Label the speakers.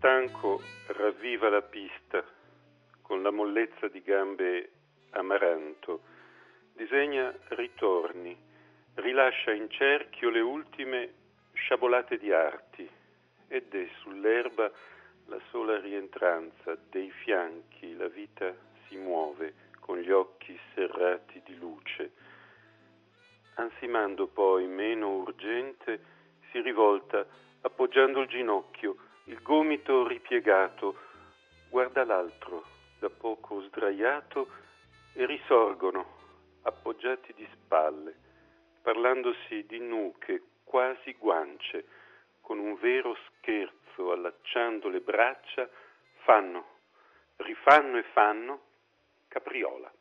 Speaker 1: stanco ravviva la pista con la mollezza di gambe amaranto, disegna ritorni, rilascia in cerchio le ultime sciabolate di arti ed è sull'erba la sola rientranza dei fianchi, la vita si muove con gli occhi serrati di luce. Ansimando poi, meno urgente, si rivolta appoggiando il ginocchio, il gomito ripiegato, guarda l'altro, da poco sdraiato, e risorgono, appoggiati di spalle, parlandosi di nuche, quasi guance, con un vero scherzo, allacciando le braccia, fanno, rifanno e fanno capriola.